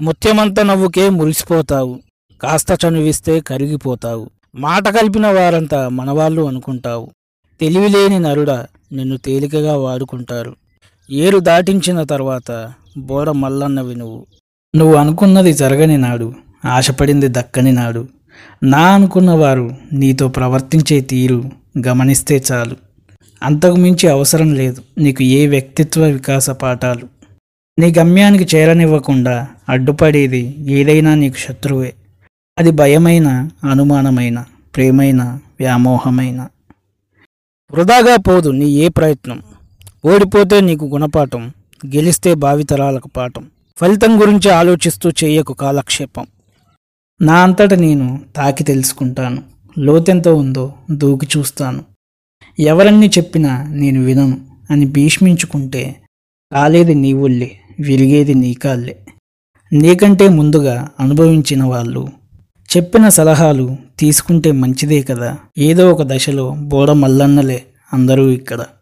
ముత్యమంత నవ్వుకే మురిసిపోతావు. కాస్త చనువిస్తే కరిగిపోతావు. మాట కలిపిన వారంతా మనవాళ్ళు అనుకుంటావు. తెలివిలేని నరుడ నిన్ను తేలికగా వాడుకుంటారు. ఏరు దాటించిన తర్వాత బోర మల్లన్నవి నువ్వు. నువ్వు అనుకున్నది జరగని నాడు ఆశపడింది దక్కని నాడు. నా అనుకున్నవారు నీతో ప్రవర్తించే తీరు గమనిస్తే చాలు. అంతకు మించి అవసరం లేదు. నీకు ఏ వ్యక్తిత్వ వికాస పాఠాలు నీ గమ్యానికి చేరనివ్వకుండా అడ్డుపడేది ఏదైనా నీకు శత్రువే. అది భయమైన అనుమానమైన ప్రేమైన వ్యామోహమైన. వృధాగా పోదు నీ ఏ ప్రయత్నం. ఓడిపోతే నీకు గుణపాఠం గెలిస్తే భావితరాలకు పాఠం. ఫలితం గురించి ఆలోచిస్తూ చేయకు కాలక్షేపం. నా అంతట నేను తాకి తెలుసుకుంటాను. లోతెంత ఉందో దూకి చూస్తాను. ఎవరన్నీ చెప్పినా నేను వినను అని భీష్మించుకుంటే రాలేదు నీ ఒళ్ళే విరిగేది నీ కాళ్ళే. నీకంటే ముందుగా అనుభవించిన వాళ్ళు చెప్పిన సలహాలు తీసుకుంటే మంచిదే కదా. ఏదో ఒక దశలో బోడ మల్లన్నలే అందరూ ఇక్కడ.